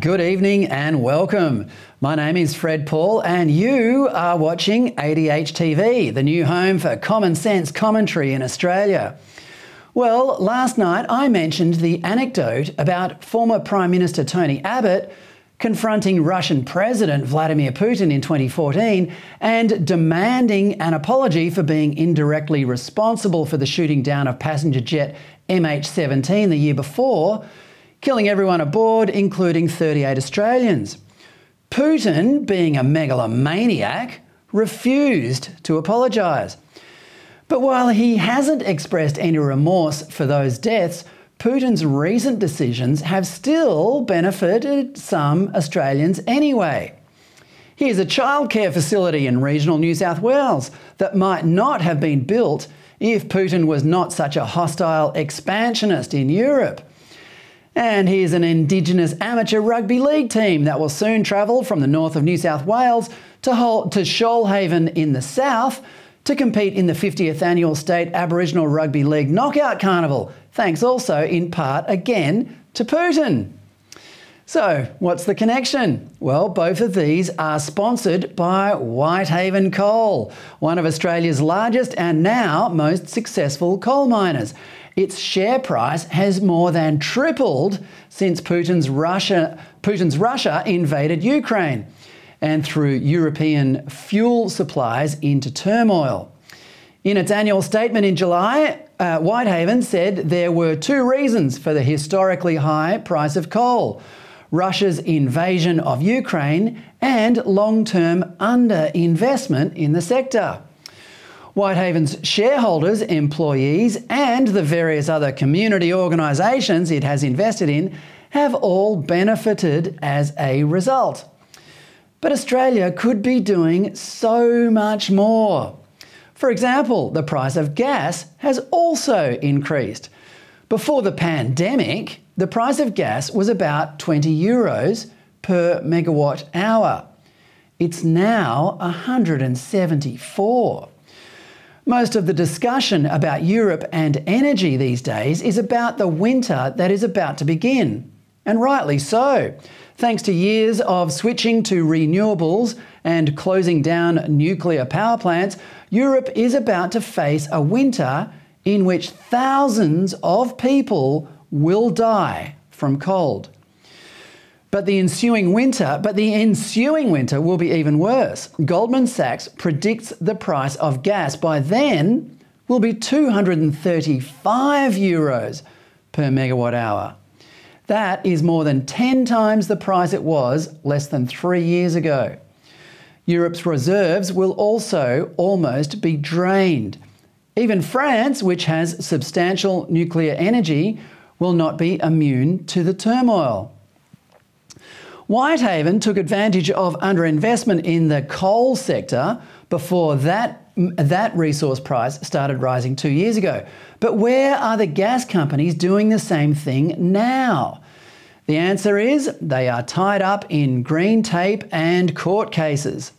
Good evening and welcome. My name is Fred Pawle, and you are watching ADH TV, the new home for common sense commentary in Australia. Well, last night I mentioned the anecdote about former Prime Minister Tony Abbott confronting Russian President Vladimir Putin in 2014 and demanding an apology for being indirectly responsible for the shooting down of passenger jet MH17 the year before killing everyone aboard, including 38 Australians. Putin, being a megalomaniac, refused to apologise. But while he hasn't expressed any remorse for those deaths, Putin's recent decisions have still benefited some Australians anyway. Here's a childcare facility in regional New South Wales that might not have been built if Putin was not such a hostile expansionist in Europe. And here's an Indigenous amateur rugby league team that will soon travel from the north of New South Wales to, Hol- to Shoalhaven in the south to compete in the 50th annual State Aboriginal Rugby League Knockout Carnival, thanks also in part again to Putin. So, what's the connection? Well, both of these are sponsored by Whitehaven Coal, one of Australia's largest and now most successful coal miners its share price has more than tripled since Putin's Russia, Putin's Russia invaded Ukraine and threw European fuel supplies into turmoil. In its annual statement in July, uh, Whitehaven said there were two reasons for the historically high price of coal Russia's invasion of Ukraine and long term underinvestment in the sector. Whitehaven's shareholders, employees, and the various other community organisations it has invested in have all benefited as a result. But Australia could be doing so much more. For example, the price of gas has also increased. Before the pandemic, the price of gas was about 20 euros per megawatt hour. It's now 174. Most of the discussion about Europe and energy these days is about the winter that is about to begin. And rightly so. Thanks to years of switching to renewables and closing down nuclear power plants, Europe is about to face a winter in which thousands of people will die from cold. But the ensuing winter, but the ensuing winter will be even worse. Goldman Sachs predicts the price of gas by then will be 235 euros per megawatt hour. That is more than 10 times the price it was less than 3 years ago. Europe's reserves will also almost be drained. Even France, which has substantial nuclear energy, will not be immune to the turmoil. Whitehaven took advantage of underinvestment in the coal sector before that, that resource price started rising two years ago. But where are the gas companies doing the same thing now? The answer is they are tied up in green tape and court cases.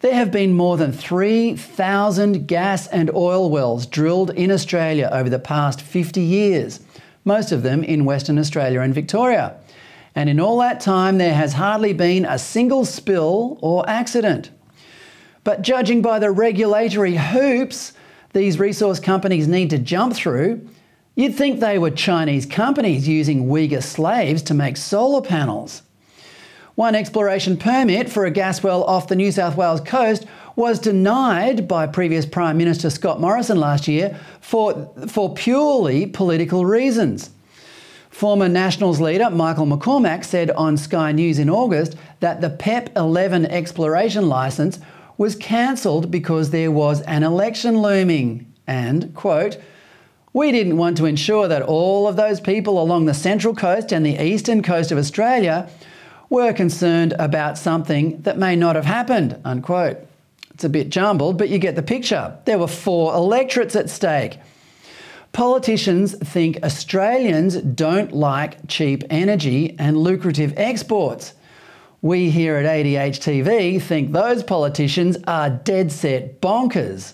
There have been more than 3,000 gas and oil wells drilled in Australia over the past 50 years, most of them in Western Australia and Victoria. And in all that time, there has hardly been a single spill or accident. But judging by the regulatory hoops these resource companies need to jump through, you'd think they were Chinese companies using Uyghur slaves to make solar panels. One exploration permit for a gas well off the New South Wales coast was denied by previous Prime Minister Scott Morrison last year for, for purely political reasons. Former Nationals leader Michael McCormack said on Sky News in August that the PEP 11 exploration licence was cancelled because there was an election looming. And, quote, we didn't want to ensure that all of those people along the central coast and the eastern coast of Australia were concerned about something that may not have happened, unquote. It's a bit jumbled, but you get the picture. There were four electorates at stake. Politicians think Australians don't like cheap energy and lucrative exports. We here at ADH TV think those politicians are dead set bonkers.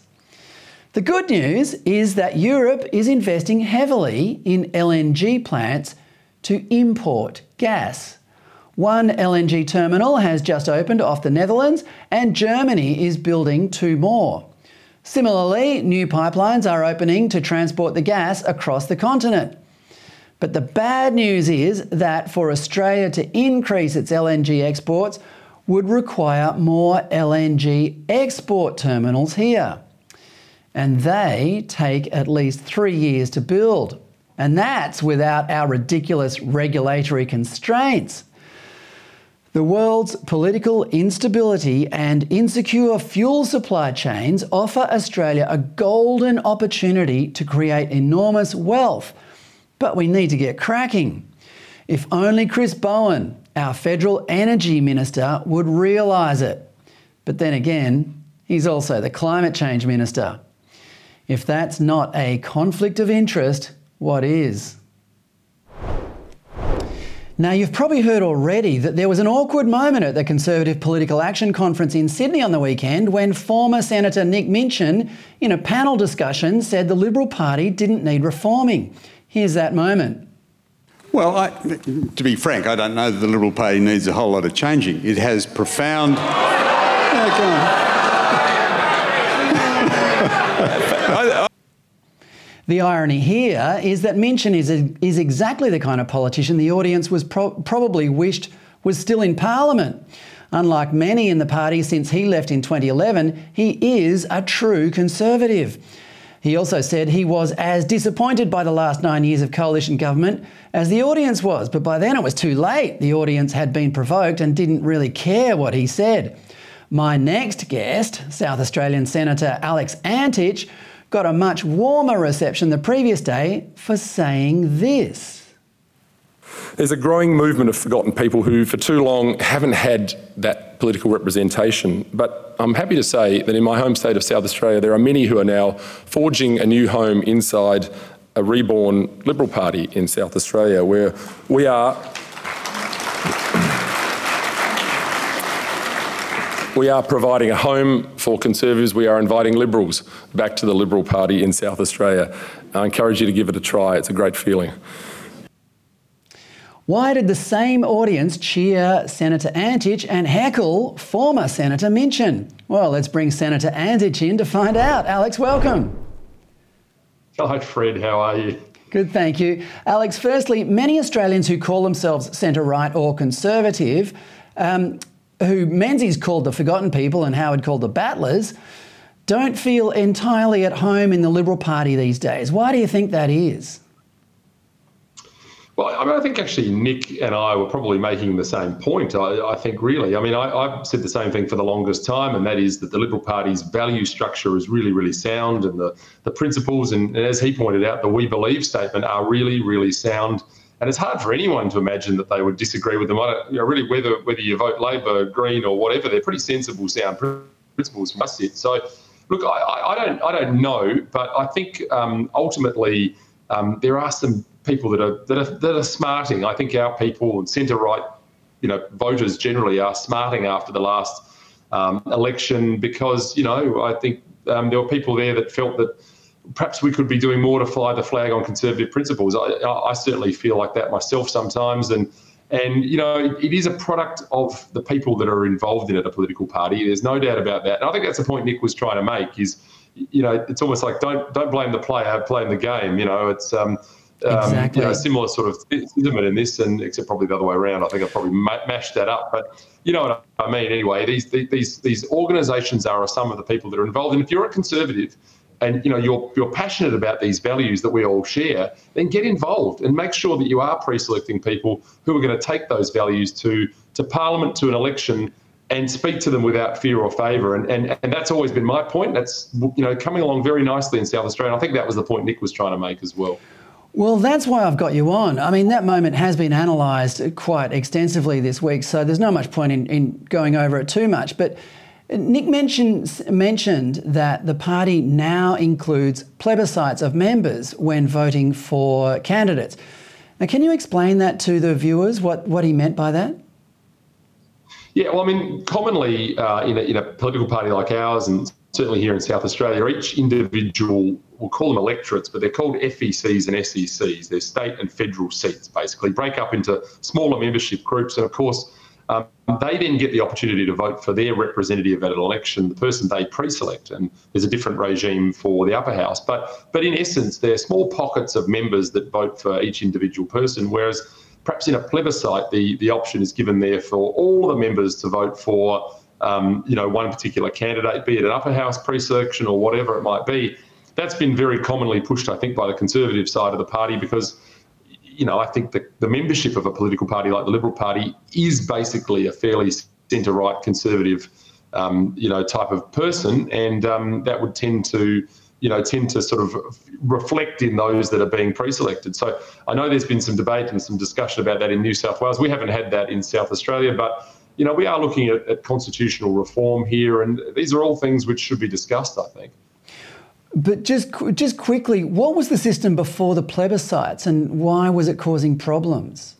The good news is that Europe is investing heavily in LNG plants to import gas. One LNG terminal has just opened off the Netherlands, and Germany is building two more. Similarly, new pipelines are opening to transport the gas across the continent. But the bad news is that for Australia to increase its LNG exports would require more LNG export terminals here. And they take at least three years to build. And that's without our ridiculous regulatory constraints. The world's political instability and insecure fuel supply chains offer Australia a golden opportunity to create enormous wealth. But we need to get cracking. If only Chris Bowen, our Federal Energy Minister, would realise it. But then again, he's also the Climate Change Minister. If that's not a conflict of interest, what is? Now, you've probably heard already that there was an awkward moment at the Conservative Political Action Conference in Sydney on the weekend when former Senator Nick Minchin, in a panel discussion, said the Liberal Party didn't need reforming. Here's that moment. Well, I, to be frank, I don't know that the Liberal Party needs a whole lot of changing. It has profound. The irony here is that Minchin is, is exactly the kind of politician the audience was pro- probably wished was still in Parliament. Unlike many in the party since he left in 2011, he is a true Conservative. He also said he was as disappointed by the last nine years of coalition government as the audience was, but by then it was too late. The audience had been provoked and didn't really care what he said. My next guest, South Australian Senator Alex Antic, got a much warmer reception the previous day for saying this. There's a growing movement of forgotten people who, for too long, haven't had that political representation. But I'm happy to say that in my home state of South Australia, there are many who are now forging a new home inside a reborn Liberal Party in South Australia, where we are We are providing a home for Conservatives. We are inviting Liberals back to the Liberal Party in South Australia. I encourage you to give it a try. It's a great feeling. Why did the same audience cheer Senator Antic and heckle former Senator Minchin? Well, let's bring Senator Antic in to find out. Alex, welcome. Hi, Fred. How are you? Good, thank you. Alex, firstly, many Australians who call themselves centre right or conservative um, who Menzies called the forgotten people and Howard called the battlers, don't feel entirely at home in the Liberal Party these days. Why do you think that is? Well, I mean, I think actually Nick and I were probably making the same point. I, I think really, I mean, I, have said the same thing for the longest time, and that is that the Liberal Party's value structure is really, really sound, and the the principles, and, and as he pointed out, the "We Believe" statement are really, really sound and it's hard for anyone to imagine that they would disagree with them. I don't, you know, really, whether whether you vote Labor, Green, or whatever, they're pretty sensible, sound principles from us. So, look, I, I don't I don't know, but I think um, ultimately um, there are some people that are that are that are smarting. I think our people and centre right, you know, voters generally are smarting after the last um, election because, you know, I think um, there were people there that felt that perhaps we could be doing more to fly the flag on conservative principles. I, I certainly feel like that myself sometimes. And, and you know, it, it is a product of the people that are involved in it, a political party. There's no doubt about that. And I think that's the point Nick was trying to make is, you know, it's almost like don't don't blame the player, blame the game. You know, it's um, exactly. um, you know, similar sort of sentiment in this, and except probably the other way around. I think I probably ma- mashed that up, but you know what I mean. Anyway, these these these organisations are some of the people that are involved, and if you're a conservative, and you know you're you're passionate about these values that we all share, then get involved and make sure that you are pre-selecting people who are going to take those values to to Parliament, to an election, and speak to them without fear or favour. And, and and that's always been my point. That's you know coming along very nicely in South Australia. And I think that was the point Nick was trying to make as well. Well, that's why I've got you on. I mean, that moment has been analysed quite extensively this week, so there's not much point in, in going over it too much. But Nick mentioned, mentioned that the party now includes plebiscites of members when voting for candidates. Now, can you explain that to the viewers, what, what he meant by that? Yeah, well, I mean, commonly uh, in, a, in a political party like ours, and certainly here in South Australia, each individual, we'll call them electorates, but they're called FECs and SECs. They're state and federal seats, basically, break up into smaller membership groups. And of course, um, they then get the opportunity to vote for their representative at an election, the person they pre-select, and there's a different regime for the upper house. But but in essence, they're small pockets of members that vote for each individual person, whereas perhaps in a plebiscite, the, the option is given there for all the members to vote for, um, you know, one particular candidate, be it an upper house pre-selection or whatever it might be. That's been very commonly pushed, I think, by the conservative side of the party because, you know, I think the, the membership of a political party like the Liberal Party is basically a fairly centre-right conservative, um, you know, type of person, and um, that would tend to you know, tend to sort of reflect in those that are being pre-selected. So I know there's been some debate and some discussion about that in New South Wales. We haven't had that in South Australia, but you know, we are looking at, at constitutional reform here, and these are all things which should be discussed. I think. But just just quickly, what was the system before the plebiscites, and why was it causing problems?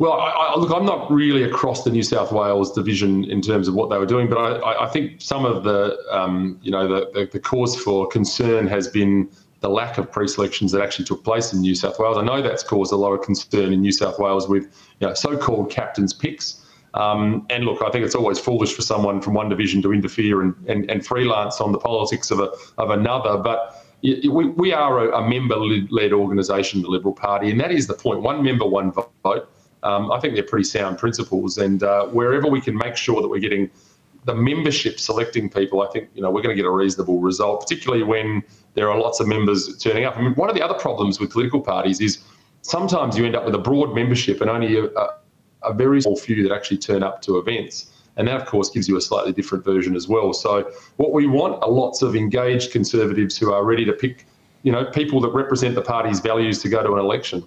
Well, I, I, look, I'm not really across the New South Wales division in terms of what they were doing, but I, I think some of the, um, you know, the, the, the, cause for concern has been the lack of pre-selections that actually took place in New South Wales. I know that's caused a lot of concern in New South Wales with, you know, so-called captain's picks. Um, and look, I think it's always foolish for someone from one division to interfere and, and, and freelance on the politics of, a, of another. But we, we are a, a member-led organisation, the Liberal Party, and that is the point. One member, one vote um, I think they're pretty sound principles. And uh, wherever we can make sure that we're getting the membership selecting people, I think you know we're going to get a reasonable result, particularly when there are lots of members turning up. I mean, one of the other problems with political parties is sometimes you end up with a broad membership and only a, a very small few that actually turn up to events. And that, of course, gives you a slightly different version as well. So, what we want are lots of engaged conservatives who are ready to pick, you know, people that represent the party's values to go to an election.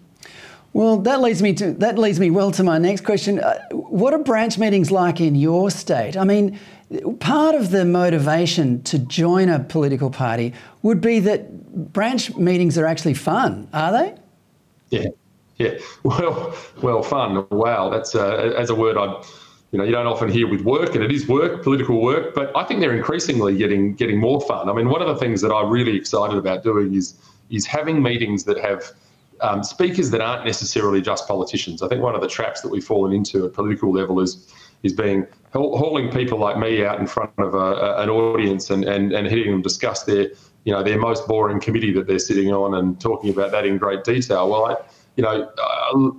Well, that leads me to that leads me well to my next question. Uh, what are branch meetings like in your state? I mean, part of the motivation to join a political party would be that branch meetings are actually fun, are they? Yeah, yeah. Well, well, fun. Wow, that's uh, as a word I, you know, you don't often hear with work, and it is work, political work. But I think they're increasingly getting getting more fun. I mean, one of the things that I'm really excited about doing is is having meetings that have um, speakers that aren't necessarily just politicians. I think one of the traps that we've fallen into at political level is is being hauling people like me out in front of a, a, an audience and, and, and hearing them discuss their you know their most boring committee that they're sitting on and talking about that in great detail. Well, I, you know,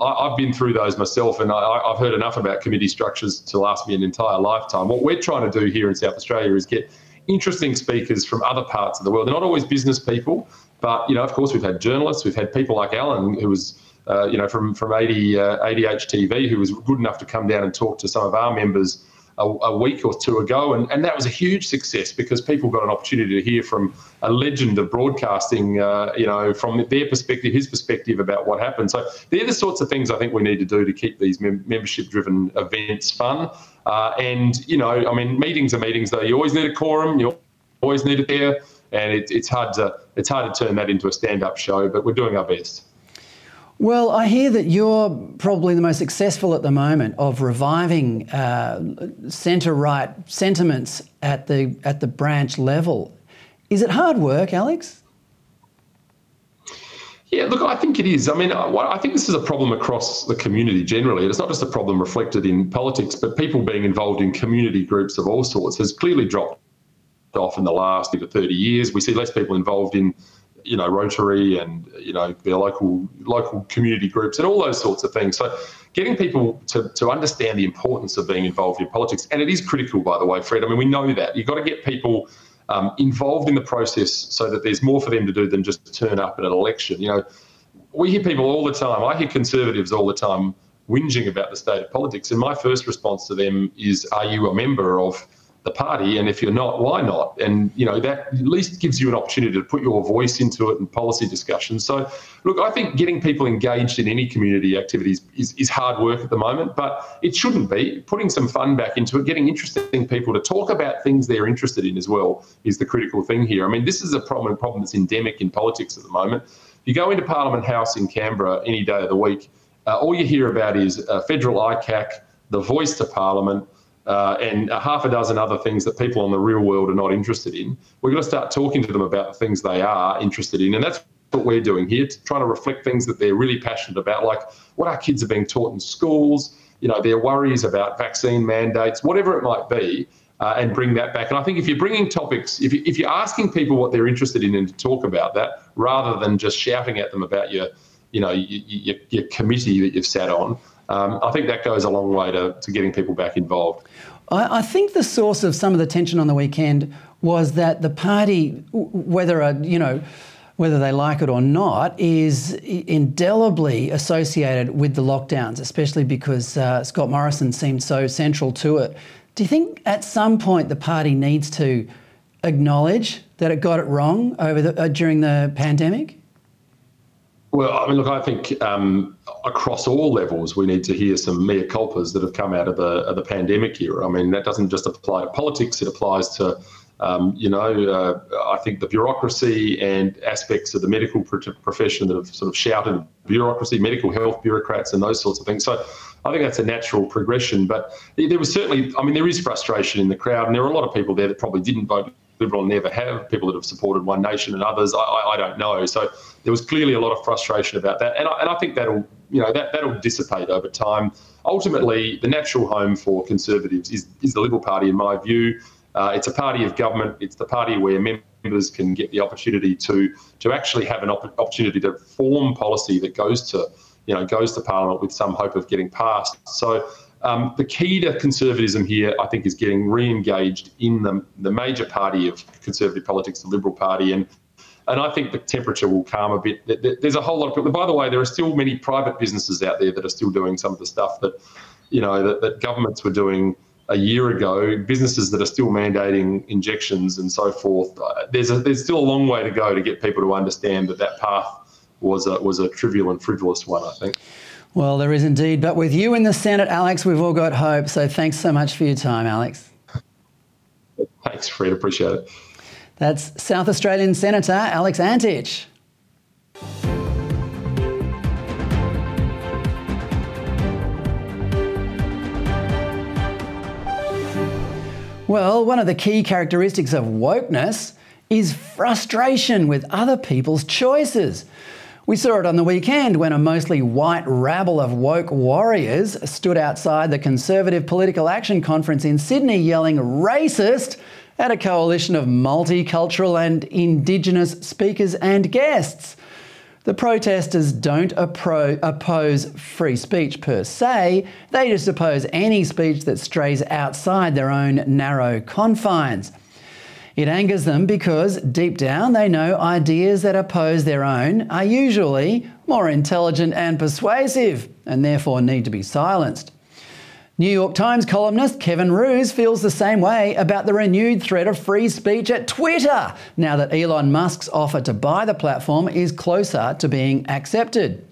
I, have been through those myself, and I, have heard enough about committee structures to last me an entire lifetime. What we're trying to do here in South Australia is get interesting speakers from other parts of the world. They're not always business people, but you know, of course, we've had journalists, we've had people like Alan, who was uh, you know from from 80 uh, ADH TV, who was good enough to come down and talk to some of our members a, a, week or two ago, and, and that was a huge success because people got an opportunity to hear from a legend of broadcasting, uh, you know, from their perspective, his perspective about what happened. So they're the sorts of things I think we need to do to keep these mem- membership-driven events fun. Uh, and you know, I mean, meetings are meetings though. You always need a quorum. You always need it there and it, it's hard to it's hard to turn that into a stand-up show, but we're doing our best. Well, I hear that you're probably the most successful at the moment of reviving uh, centre-right sentiments at the at the branch level. Is it hard work, Alex? Yeah, look, I think it is. I mean, I think this is a problem across the community generally. It's not just a problem reflected in politics, but people being involved in community groups of all sorts has clearly dropped off in the last 30 years. We see less people involved in you know Rotary and you know their local local community groups and all those sorts of things. So getting people to, to understand the importance of being involved in politics, and it is critical, by the way, Fred. I mean, we know that you've got to get people um, involved in the process so that there's more for them to do than just turn up at an election. You know, we hear people all the time. I hear conservatives all the time whinging about the state of politics, and my first response to them is, "Are you a member of?" The party and if you're not why not? And you know that at least gives you an opportunity to put your voice into it and policy discussions. So look i think getting people engaged in any community activities is, is hard work at the moment but it shouldn't be. Putting some fun back into it getting interesting people to talk about things they're interested in as well is the critical thing here. I mean this is a problem problem that's endemic in politics at the moment. If you go into parliament house in canberra any day of the week uh, all you hear about is uh, federal icac the voice to parliament uh, and a half a dozen other things that people in the real world are not interested in. We've got to start talking to them about the things they are interested in. And that's what we're doing here, trying to reflect things that they're really passionate about, like what our kids are being taught in schools, you know, their worries about vaccine mandates, whatever it might be. Uh, and bring that back. And I think if you're bringing topics, if, you, if you're asking people what they're interested in and to talk about that, rather than just shouting at them about your, you know, your, your, your committee that you've sat on, um, I think that goes a long way to, to getting people back involved. I, I, think the source of some of the tension on the weekend was that the party, whether a, you know, whether they like it or not, is indelibly associated with the lockdowns, especially because uh, Scott Morrison seemed so central to it. Do you think at some point the party needs to acknowledge that it got it wrong over the, uh, during the pandemic? Well, I mean, look, I think um, across all levels, we need to hear some mea culpas that have come out of the, of the pandemic era. I mean, that doesn't just apply to politics, it applies to, um, you know, uh, I think the bureaucracy and aspects of the medical profession that have sort of shouted bureaucracy, medical health bureaucrats, and those sorts of things. So I think that's a natural progression. But there was certainly, I mean, there is frustration in the crowd, and there are a lot of people there that probably didn't vote Liberal never have, people that have supported One Nation and others, I, I, don't know. So there was clearly a lot of frustration about that. And I, and I think that'll, you know, that, that'll dissipate over time. Ultimately, the natural home for Conservatives is, is the Liberal Party, in my view. Uh, it's a party of government. It's the party where members can get the opportunity to to actually have an op- opportunity to form policy that goes to you know goes to Parliament with some hope of getting passed. So um, the key to conservatism here, I think, is getting re-engaged in the, the major party of conservative politics, the Liberal Party, and and I think the temperature will calm a bit. There's a whole lot of people. By the way, there are still many private businesses out there that are still doing some of the stuff that, you know, that, that governments were doing a year ago. Businesses that are still mandating injections and so forth. Uh, there's a, there's still a long way to go to get people to understand that that path was a, was a trivial and frivolous one. I think. Well, there is indeed. But with you in the Senate, Alex, we've all got hope. So thanks so much for your time, Alex. Thanks, Fred. Appreciate it. That's South Australian Senator Alex Antic. Well, one of the key characteristics of wokeness is frustration with other people's choices. We saw it on the weekend when a mostly white rabble of woke warriors stood outside the Conservative Political Action Conference in Sydney yelling racist at a coalition of multicultural and Indigenous speakers and guests. The protesters don't appro- oppose free speech per se, they just oppose any speech that strays outside their own narrow confines. It angers them because deep down they know ideas that oppose their own are usually more intelligent and persuasive and therefore need to be silenced. New York Times columnist Kevin Roose feels the same way about the renewed threat of free speech at Twitter now that Elon Musk's offer to buy the platform is closer to being accepted.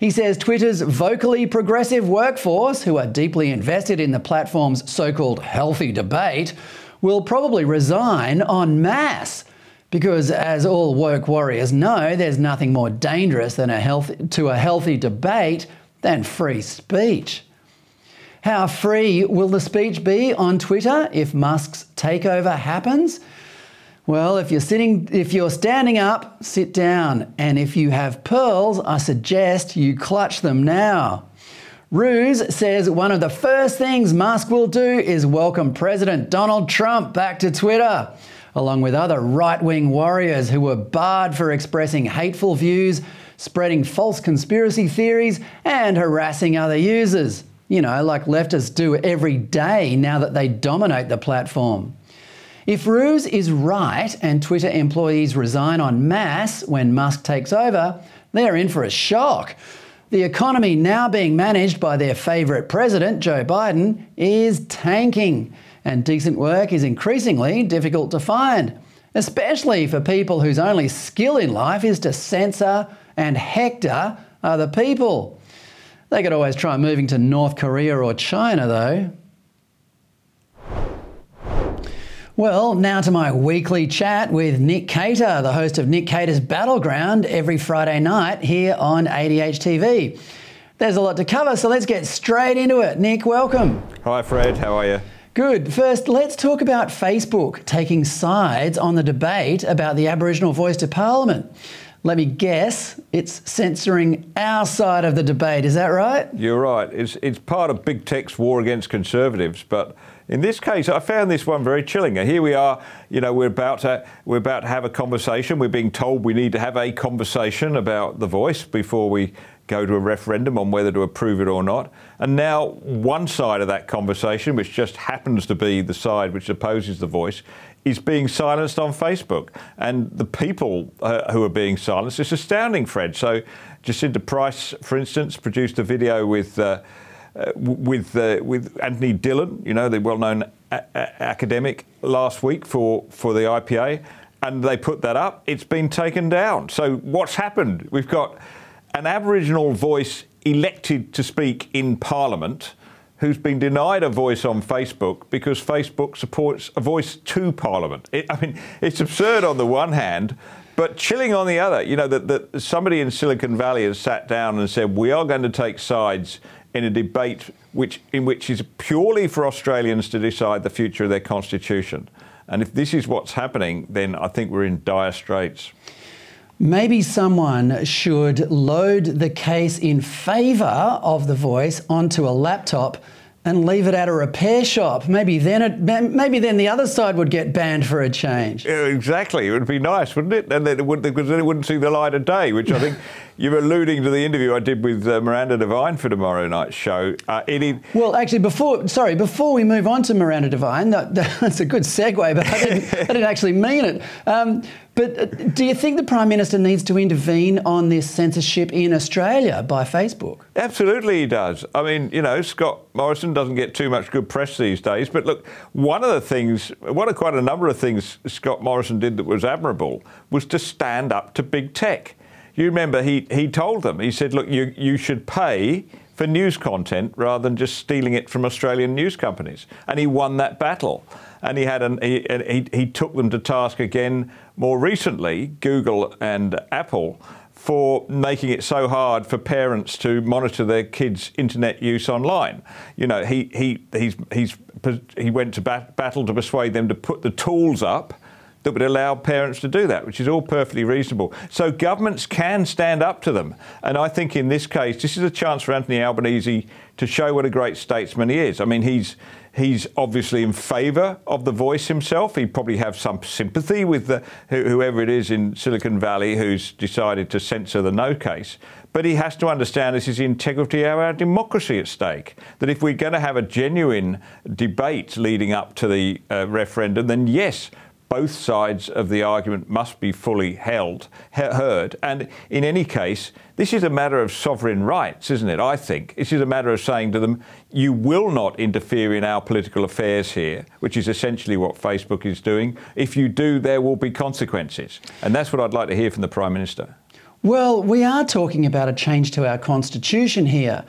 He says Twitter's vocally progressive workforce, who are deeply invested in the platform's so called healthy debate, will probably resign en masse. Because, as all woke warriors know, there's nothing more dangerous than a health, to a healthy debate than free speech. How free will the speech be on Twitter if Musk's takeover happens? Well, if you're sitting if you're standing up, sit down. And if you have pearls, I suggest you clutch them now. Roose says one of the first things Musk will do is welcome President Donald Trump back to Twitter, along with other right wing warriors who were barred for expressing hateful views, spreading false conspiracy theories, and harassing other users you know, like leftists do every day now that they dominate the platform. If Roose is right and Twitter employees resign en masse when Musk takes over, they're in for a shock. The economy, now being managed by their favourite president, Joe Biden, is tanking, and decent work is increasingly difficult to find, especially for people whose only skill in life is to censor and hector other people. They could always try moving to North Korea or China, though. Well, now to my weekly chat with Nick Cater, the host of Nick Cater's Battleground every Friday night here on ADH TV. There's a lot to cover, so let's get straight into it. Nick, welcome. Hi, Fred. How are you? Good. First, let's talk about Facebook taking sides on the debate about the Aboriginal voice to Parliament. Let me guess, it's censoring our side of the debate. Is that right? You're right. It's, it's part of big tech's war against conservatives, but in this case, I found this one very chilling. Here we are, you know, we're about to we're about to have a conversation. We're being told we need to have a conversation about the voice before we go to a referendum on whether to approve it or not. And now one side of that conversation, which just happens to be the side which opposes the voice, is being silenced on Facebook. And the people uh, who are being silenced is astounding, Fred. So Jacinta Price, for instance, produced a video with. Uh, uh, with with Anthony Dillon, you know, the well-known a- a- academic, last week for for the IPA, and they put that up. It's been taken down. So what's happened? We've got an Aboriginal voice elected to speak in Parliament who's been denied a voice on Facebook because Facebook supports a voice to Parliament. It, I mean, it's absurd on the one hand, but chilling on the other. You know, that, that somebody in Silicon Valley has sat down and said, we are going to take sides in a debate which, in which is purely for Australians to decide the future of their constitution. And if this is what's happening, then I think we're in dire straits. Maybe someone should load the case in favour of the voice onto a laptop and leave it at a repair shop. Maybe then it, maybe then the other side would get banned for a change. Yeah, exactly. It would be nice, wouldn't it? And then it would because then it wouldn't see the light of day. Which I think you're alluding to the interview I did with uh, Miranda Devine for tomorrow night's show. Uh, well, actually, before sorry, before we move on to Miranda Devine, that, that's a good segue, but I didn't, I didn't actually mean it. Um, but uh, do you think the Prime Minister needs to intervene on this censorship in Australia by Facebook? Absolutely, he does. I mean, you know, Scott Morrison doesn't get too much good press these days, but look, one of the things, one of quite a number of things Scott Morrison did that was admirable was to stand up to big tech. You remember he, he told them, he said, look, you, you should pay for news content rather than just stealing it from Australian news companies. And he won that battle. And he had an, he, he, he took them to task again more recently, Google and Apple, for making it so hard for parents to monitor their kids' internet use online. You know, he he he's he's he went to bat- battle to persuade them to put the tools up that would allow parents to do that, which is all perfectly reasonable. So governments can stand up to them. And I think in this case, this is a chance for Anthony Albanese to show what a great statesman he is. I mean, he's He's obviously in favour of the voice himself. He'd probably have some sympathy with the, whoever it is in Silicon Valley who's decided to censor the no case. But he has to understand this is the integrity of our democracy at stake. That if we're going to have a genuine debate leading up to the uh, referendum, then yes, both sides of the argument must be fully held, heard. And in any case, this is a matter of sovereign rights, isn't it? I think. This is a matter of saying to them, you will not interfere in our political affairs here, which is essentially what Facebook is doing. If you do, there will be consequences. And that's what I'd like to hear from the Prime Minister. Well, we are talking about a change to our constitution here,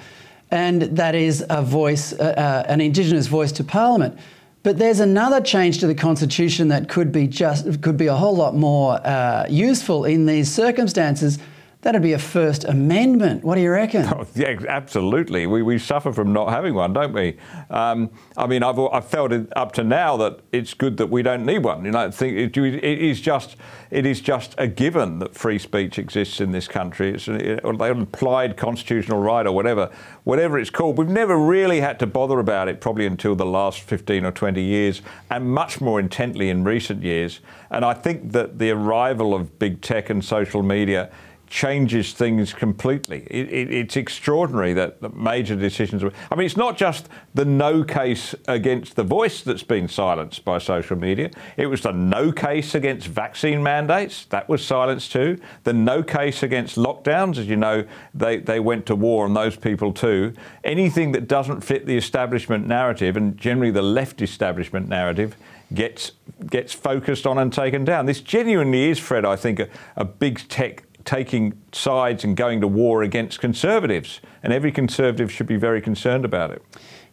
and that is a voice, uh, uh, an Indigenous voice to Parliament. But there's another change to the constitution that could be just could be a whole lot more uh, useful in these circumstances. That'd be a First Amendment. What do you reckon? Oh, yeah, absolutely. We, we suffer from not having one, don't we? Um, I mean, I've, I've felt it up to now that it's good that we don't need one. You know, I think it, it is just it is just a given that free speech exists in this country. It's an, an implied constitutional right or whatever, whatever it's called. We've never really had to bother about it probably until the last 15 or 20 years, and much more intently in recent years. And I think that the arrival of big tech and social media changes things completely. It, it, it's extraordinary that, major decisions. I mean, it's not just the no case against the voice that's been silenced by social media. It was the no case against vaccine mandates that was silenced too. The no case against lockdowns, as you know, they, they went to war on those people too. Anything that doesn't fit the establishment narrative, and generally the left establishment narrative, gets gets focused on and taken down. This genuinely is, Fred, I think, a, a big tech taking sides and going to war against conservatives. And every conservative should be very concerned about it.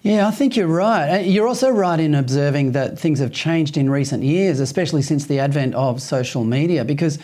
Yeah, I think you're right. Uh, you're also right in observing that things have changed in recent years, especially since the advent of social media, because.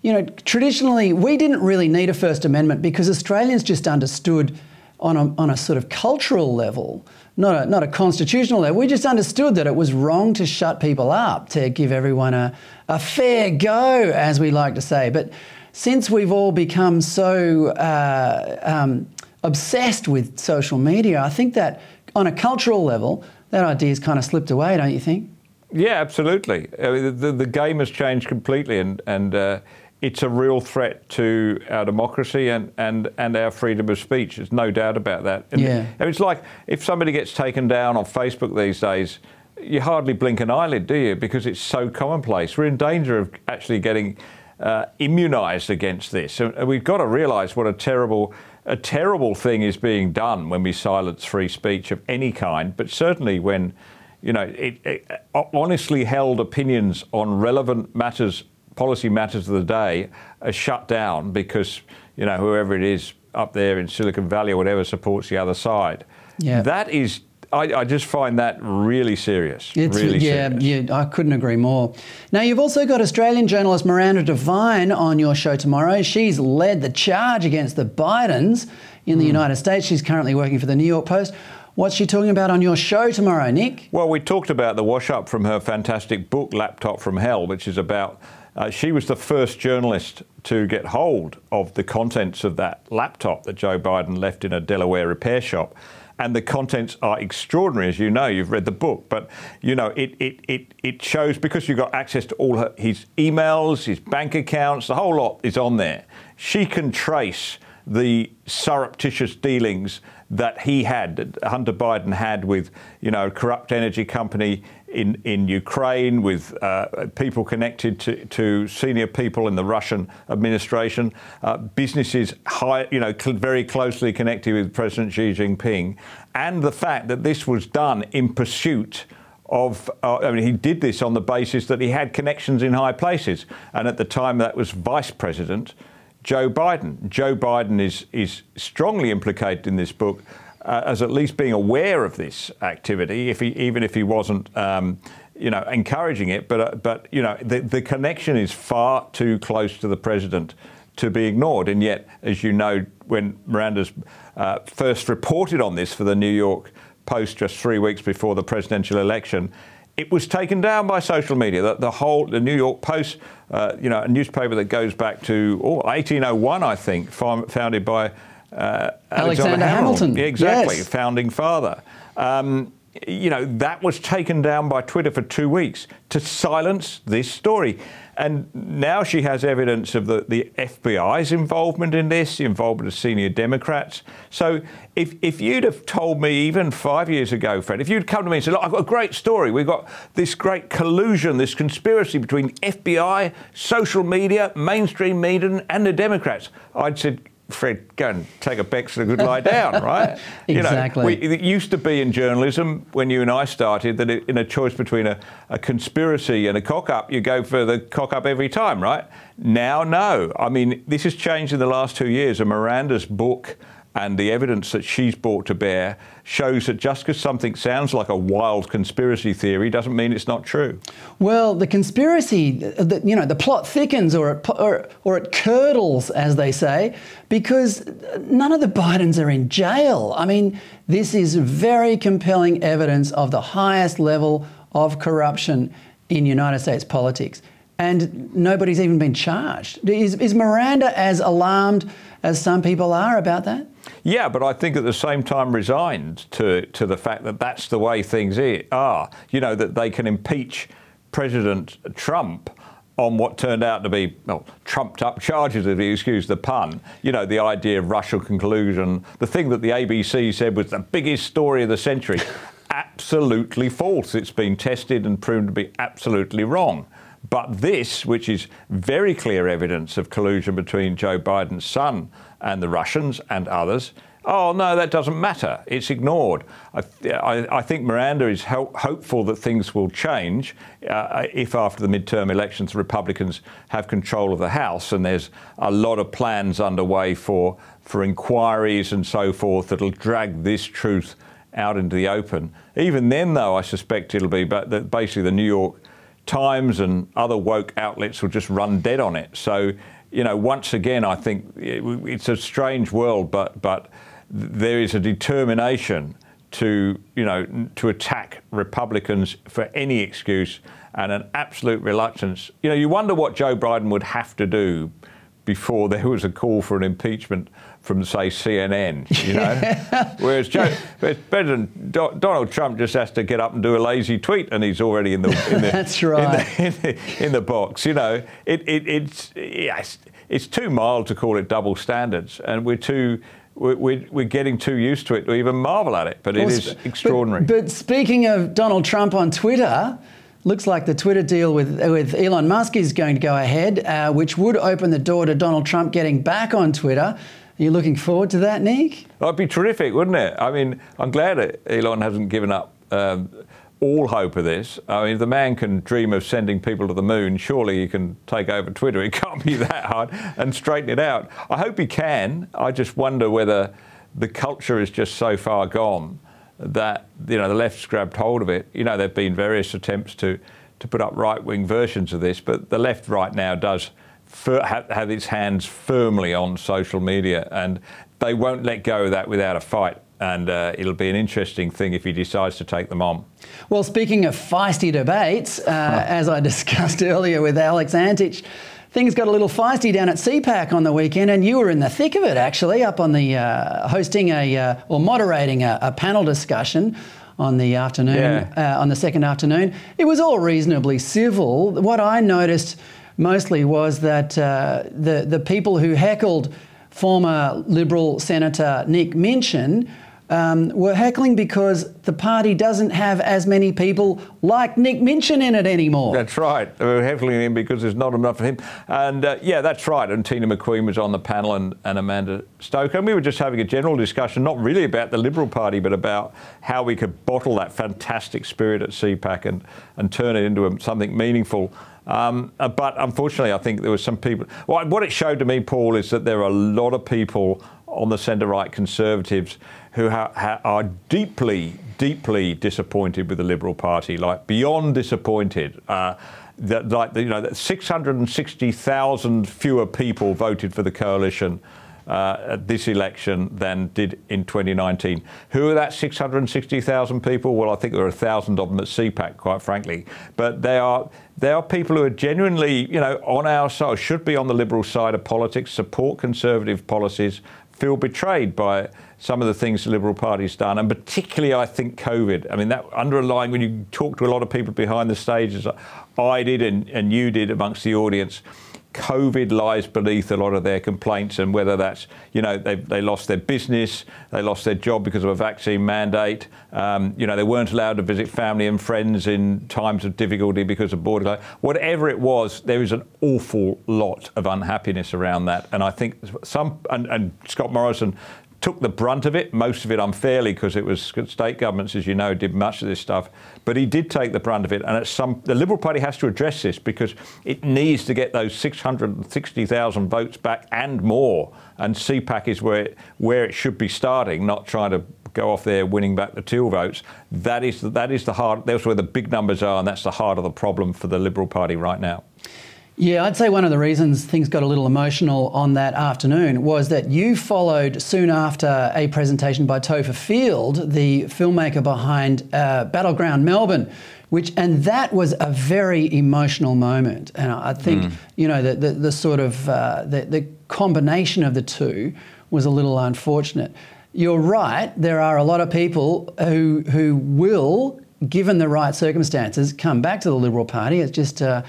You know, traditionally, we didn't really need a First Amendment because Australians just understood on a, on a sort of cultural level, not a, not a constitutional level, we just understood that it was wrong to shut people up, to give everyone a, a fair go, as we like to say. But since we've all become so uh, um, obsessed with social media, I think that on a cultural level, that idea's kind of slipped away, don't you think? Yeah, absolutely. Uh, the, the game has changed completely, and, and uh, it's a real threat to our democracy and, and, and our freedom of speech. There's no doubt about that. And yeah. It's like if somebody gets taken down on Facebook these days, you hardly blink an eyelid, do you? Because it's so commonplace. We're in danger of actually getting uh, immunised against this. And we've got to realise what a terrible, a terrible thing is being done when we silence free speech of any kind, but certainly when, you know, it, it, honestly held opinions on relevant matters, policy matters of the day, are shut down because, you know, whoever it is up there in Silicon Valley or whatever supports the other side. Yeah. That is I, I, just find that really serious. It's, really yeah, serious. yeah, I couldn't agree more. Now, you've also got Australian journalist Miranda Devine on your show tomorrow. She's led the charge against the Bidens in the mm. United States. She's currently working for the New York Post. What's she talking about on your show tomorrow, Nick? Well, we talked about the wash up from her fantastic book, Laptop from Hell, which is about. Uh, she was the first journalist to get hold of the contents of that laptop that Joe Biden left in a Delaware repair shop and the contents are extraordinary, as you know. You've read the book, but you know it it it, it shows because you've got access to all her, his emails, his bank accounts, the whole lot is on there. She can trace the surreptitious dealings that he had, that Hunter Biden had with, you know, corrupt energy company in, in Ukraine, with uh, people connected to, to senior people in the Russian administration, uh, businesses high, you know, cl- very closely connected with President Xi Jinping, and the fact that this was done in pursuit of, uh, I mean, he did this on the basis that he had connections in high places, and at the time that was vice president. Joe Biden. Joe Biden is, is strongly implicated in this book uh, as at least being aware of this activity, if he, even if he wasn't, um, you know, encouraging it. But, uh, but you know, the, the connection is far too close to the president to be ignored. And yet, as you know, when Miranda's uh, first reported on this for the New York Post just three weeks before the presidential election, it was taken down by social media. The, the whole, the New York Post, uh, you know, a newspaper that goes back to oh, 1801, I think, founded by uh, Alexander, Alexander Hamilton. Yeah, exactly, yes. founding father. Um, you know, that was taken down by Twitter for two weeks to silence this story. And now she has evidence of the, the FBI's involvement in this, the involvement of senior Democrats. So if, if you'd have told me even five years ago, Fred, if you'd come to me and said, Look, I've got a great story, we've got this great collusion, this conspiracy between FBI, social media, mainstream media, and the Democrats, I'd said, Fred, go and take a Bex and a good lie down, right? exactly. You know, we, it used to be in journalism when you and I started that in a choice between a, a conspiracy and a cock up, you go for the cock up every time, right? Now, no. I mean, this has changed in the last two years. And Miranda's book and the evidence that she's brought to bear shows that just because something sounds like a wild conspiracy theory doesn't mean it's not true. Well, the conspiracy, the, you know, the plot thickens or it, or, or it curdles, as they say, because none of the Bidens are in jail. I mean, this is very compelling evidence of the highest level of corruption in United States politics. And nobody's even been charged. Is, is Miranda as alarmed as some people are about that? Yeah, but I think at the same time resigned to, to the fact that that's the way things are. You know, that they can impeach President Trump on what turned out to be well, trumped up charges, if you excuse the pun. You know, the idea of Russian collusion, the thing that the ABC said was the biggest story of the century. absolutely false. It's been tested and proven to be absolutely wrong. But this, which is very clear evidence of collusion between Joe Biden's son and the Russians and others, oh no, that doesn't matter. It's ignored. I, I, I think Miranda is ho- hopeful that things will change uh, if after the midterm elections the Republicans have control of the House and there's a lot of plans underway for, for inquiries and so forth that'll drag this truth out into the open. Even then, though, I suspect it'll be but basically the New York Times and other woke outlets will just run dead on it. So, you know, once again, I think it's a strange world, but but there is a determination to you know to attack Republicans for any excuse and an absolute reluctance. You know, you wonder what Joe Biden would have to do before there was a call for an impeachment from, say, CNN, you know? Whereas Joe, President Donald Trump just has to get up and do a lazy tweet and he's already in the, in the, That's right. in the, in the, in the box, you know? It, it, it's, yes, it's too mild to call it double standards and we're too we're, we're getting too used to it to even marvel at it, but it is extraordinary. But, but speaking of Donald Trump on Twitter, looks like the Twitter deal with, with Elon Musk is going to go ahead, uh, which would open the door to Donald Trump getting back on Twitter. Are you looking forward to that, Nick? That'd be terrific, wouldn't it? I mean, I'm glad that Elon hasn't given up um, all hope of this. I mean, if the man can dream of sending people to the moon, surely he can take over Twitter. It can't be that hard and straighten it out. I hope he can. I just wonder whether the culture is just so far gone that you know the left's grabbed hold of it. You know, there've been various attempts to to put up right-wing versions of this, but the left right now does have, have its hands firmly on social media, and they won't let go of that without a fight. And uh, it'll be an interesting thing if he decides to take them on. Well, speaking of feisty debates, uh, as I discussed earlier with Alex Antic, things got a little feisty down at CPAC on the weekend, and you were in the thick of it actually, up on the uh, hosting a uh, or moderating a, a, panel discussion on the afternoon, yeah. uh, on the second afternoon. It was all reasonably civil. What I noticed mostly was that uh, the the people who heckled former Liberal Senator Nick Minchin um, were heckling because the party doesn't have as many people like Nick Minchin in it anymore. That's right. They were heckling him because there's not enough of him. And uh, yeah, that's right. And Tina McQueen was on the panel and, and Amanda Stoker. And we were just having a general discussion, not really about the Liberal Party, but about how we could bottle that fantastic spirit at CPAC and, and turn it into a, something meaningful. Um, uh, but unfortunately, I think there were some people. Well, what it showed to me, Paul, is that there are a lot of people on the centre right conservatives who ha- ha- are deeply, deeply disappointed with the Liberal Party, like beyond disappointed. Uh, that, like you know, 660,000 fewer people voted for the coalition uh, at this election than did in 2019. Who are that 660,000 people? Well, I think there are a thousand of them at CPAC, quite frankly. But they are they are people who are genuinely, you know, on our side, should be on the Liberal side of politics, support Conservative policies, feel betrayed by some of the things the Liberal Party's done, and particularly, I think, COVID. I mean, that underlying, when you talk to a lot of people behind the stages, I did and, and you did amongst the audience, COVID lies beneath a lot of their complaints, and whether that's, you know, they, they lost their business, they lost their job because of a vaccine mandate, um, you know, they weren't allowed to visit family and friends in times of difficulty because of border. Whatever it was, there is an awful lot of unhappiness around that. And I think some, and, and Scott Morrison took the brunt of it, most of it unfairly because it was state governments, as you know, did much of this stuff. But he did take the brunt of it, and at some the Liberal Party has to address this because it needs to get those 660,000 votes back and more. And CPAC is where it, where it should be starting, not trying to go off there winning back the Teal votes. That is that is the heart. That's where the big numbers are, and that's the heart of the problem for the Liberal Party right now. Yeah, I'd say one of the reasons things got a little emotional on that afternoon was that you followed soon after a presentation by Topher Field, the filmmaker behind uh, Battleground Melbourne, which and that was a very emotional moment. And I think mm. you know the, the, the sort of uh, the, the combination of the two was a little unfortunate. You're right. There are a lot of people who who will, given the right circumstances, come back to the Liberal Party. It's just. Uh,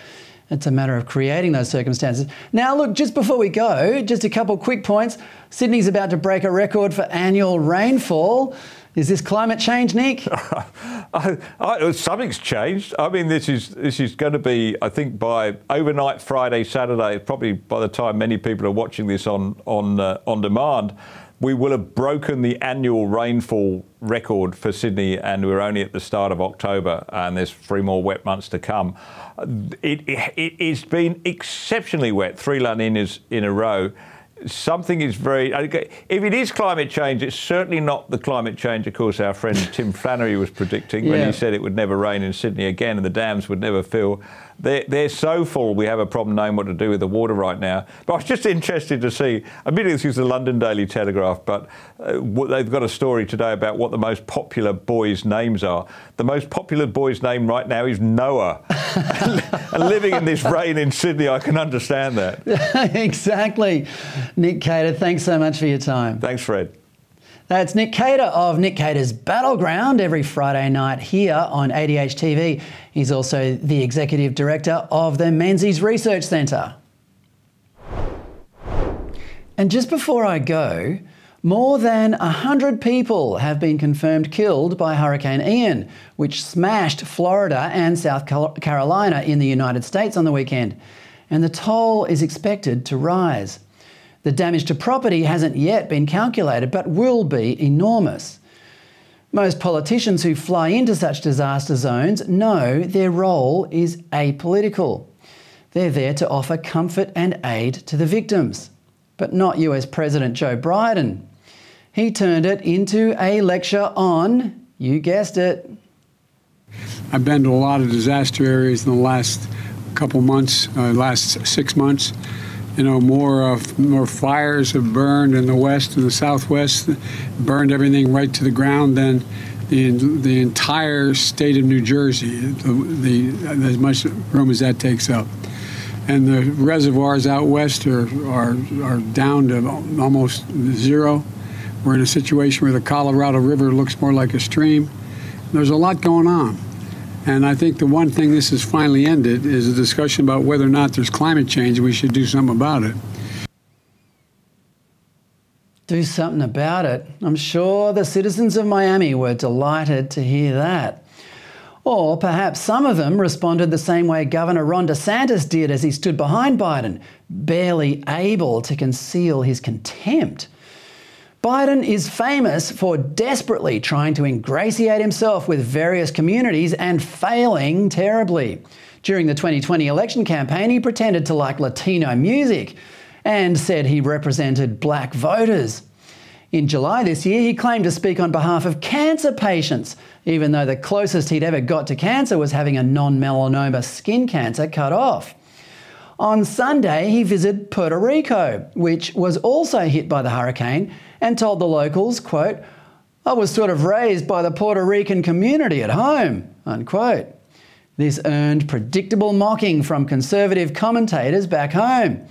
it's a matter of creating those circumstances. Now, look, just before we go, just a couple quick points. Sydney's about to break a record for annual rainfall. Is this climate change, Nick? I, I, something's changed. I mean, this is this is going to be, I think, by overnight Friday, Saturday. Probably by the time many people are watching this on on uh, on demand, we will have broken the annual rainfall record for Sydney, and we're only at the start of October, and there's three more wet months to come. It, it, it's been exceptionally wet, three La Ninas in a row. Something is very. If it is climate change, it's certainly not the climate change, of course, our friend Tim Flannery was predicting yeah. when he said it would never rain in Sydney again and the dams would never fill. They're, they're so full, we have a problem knowing what to do with the water right now. But I was just interested to see, admittedly this is the London Daily Telegraph, but uh, they've got a story today about what the most popular boys' names are. The most popular boy's name right now is Noah. and living in this rain in Sydney, I can understand that. exactly. Nick Cater, thanks so much for your time. Thanks, Fred. That's Nick Cater of Nick Cater's Battleground every Friday night here on ADH TV. He's also the Executive Director of the Menzies Research Centre. And just before I go, more than 100 people have been confirmed killed by Hurricane Ian, which smashed Florida and South Carolina in the United States on the weekend. And the toll is expected to rise. The damage to property hasn't yet been calculated, but will be enormous. Most politicians who fly into such disaster zones know their role is apolitical. They're there to offer comfort and aid to the victims, but not US President Joe Biden. He turned it into a lecture on, you guessed it. I've been to a lot of disaster areas in the last couple months, uh, last six months you know, more uh, more fires have burned in the west and the southwest, burned everything right to the ground than the the entire state of New Jersey. The, the as much room as that takes up, and the reservoirs out west are are are down to almost zero. We're in a situation where the Colorado River looks more like a stream. There's a lot going on. And I think the one thing this has finally ended is a discussion about whether or not there's climate change we should do something about it. Do something about it. I'm sure the citizens of Miami were delighted to hear that. Or perhaps some of them responded the same way Governor Ron DeSantis did as he stood behind Biden, barely able to conceal his contempt. Biden is famous for desperately trying to ingratiate himself with various communities and failing terribly. During the 2020 election campaign, he pretended to like Latino music and said he represented black voters. In July this year, he claimed to speak on behalf of cancer patients, even though the closest he'd ever got to cancer was having a non melanoma skin cancer cut off. On Sunday, he visited Puerto Rico, which was also hit by the hurricane and told the locals, quote, I was sort of raised by the Puerto Rican community at home, unquote. This earned predictable mocking from conservative commentators back home.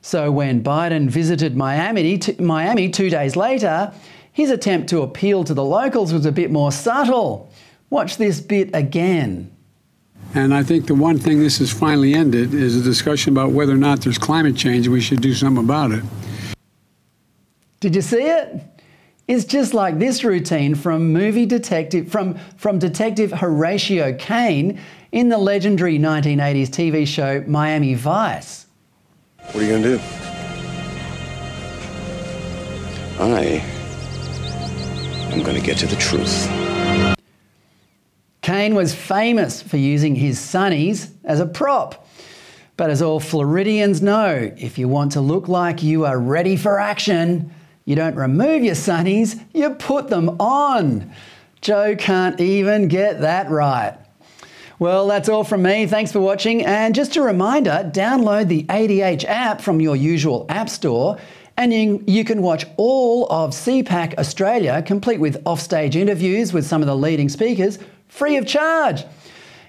So when Biden visited Miami, two days later, his attempt to appeal to the locals was a bit more subtle. Watch this bit again. And I think the one thing this has finally ended is a discussion about whether or not there's climate change and we should do something about it. Did you see it? It's just like this routine from movie detective from, from Detective Horatio Caine in the legendary 1980s TV show Miami Vice. What are you going to do? I I'm going to get to the truth. Caine was famous for using his sunnies as a prop. But as all Floridians know, if you want to look like you are ready for action, you don't remove your sunnies, you put them on. Joe can't even get that right. Well, that's all from me. Thanks for watching. And just a reminder download the ADH app from your usual app store, and you, you can watch all of CPAC Australia, complete with offstage interviews with some of the leading speakers, free of charge.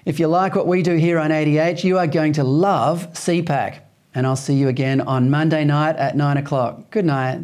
If you like what we do here on ADH, you are going to love CPAC. And I'll see you again on Monday night at 9 o'clock. Good night.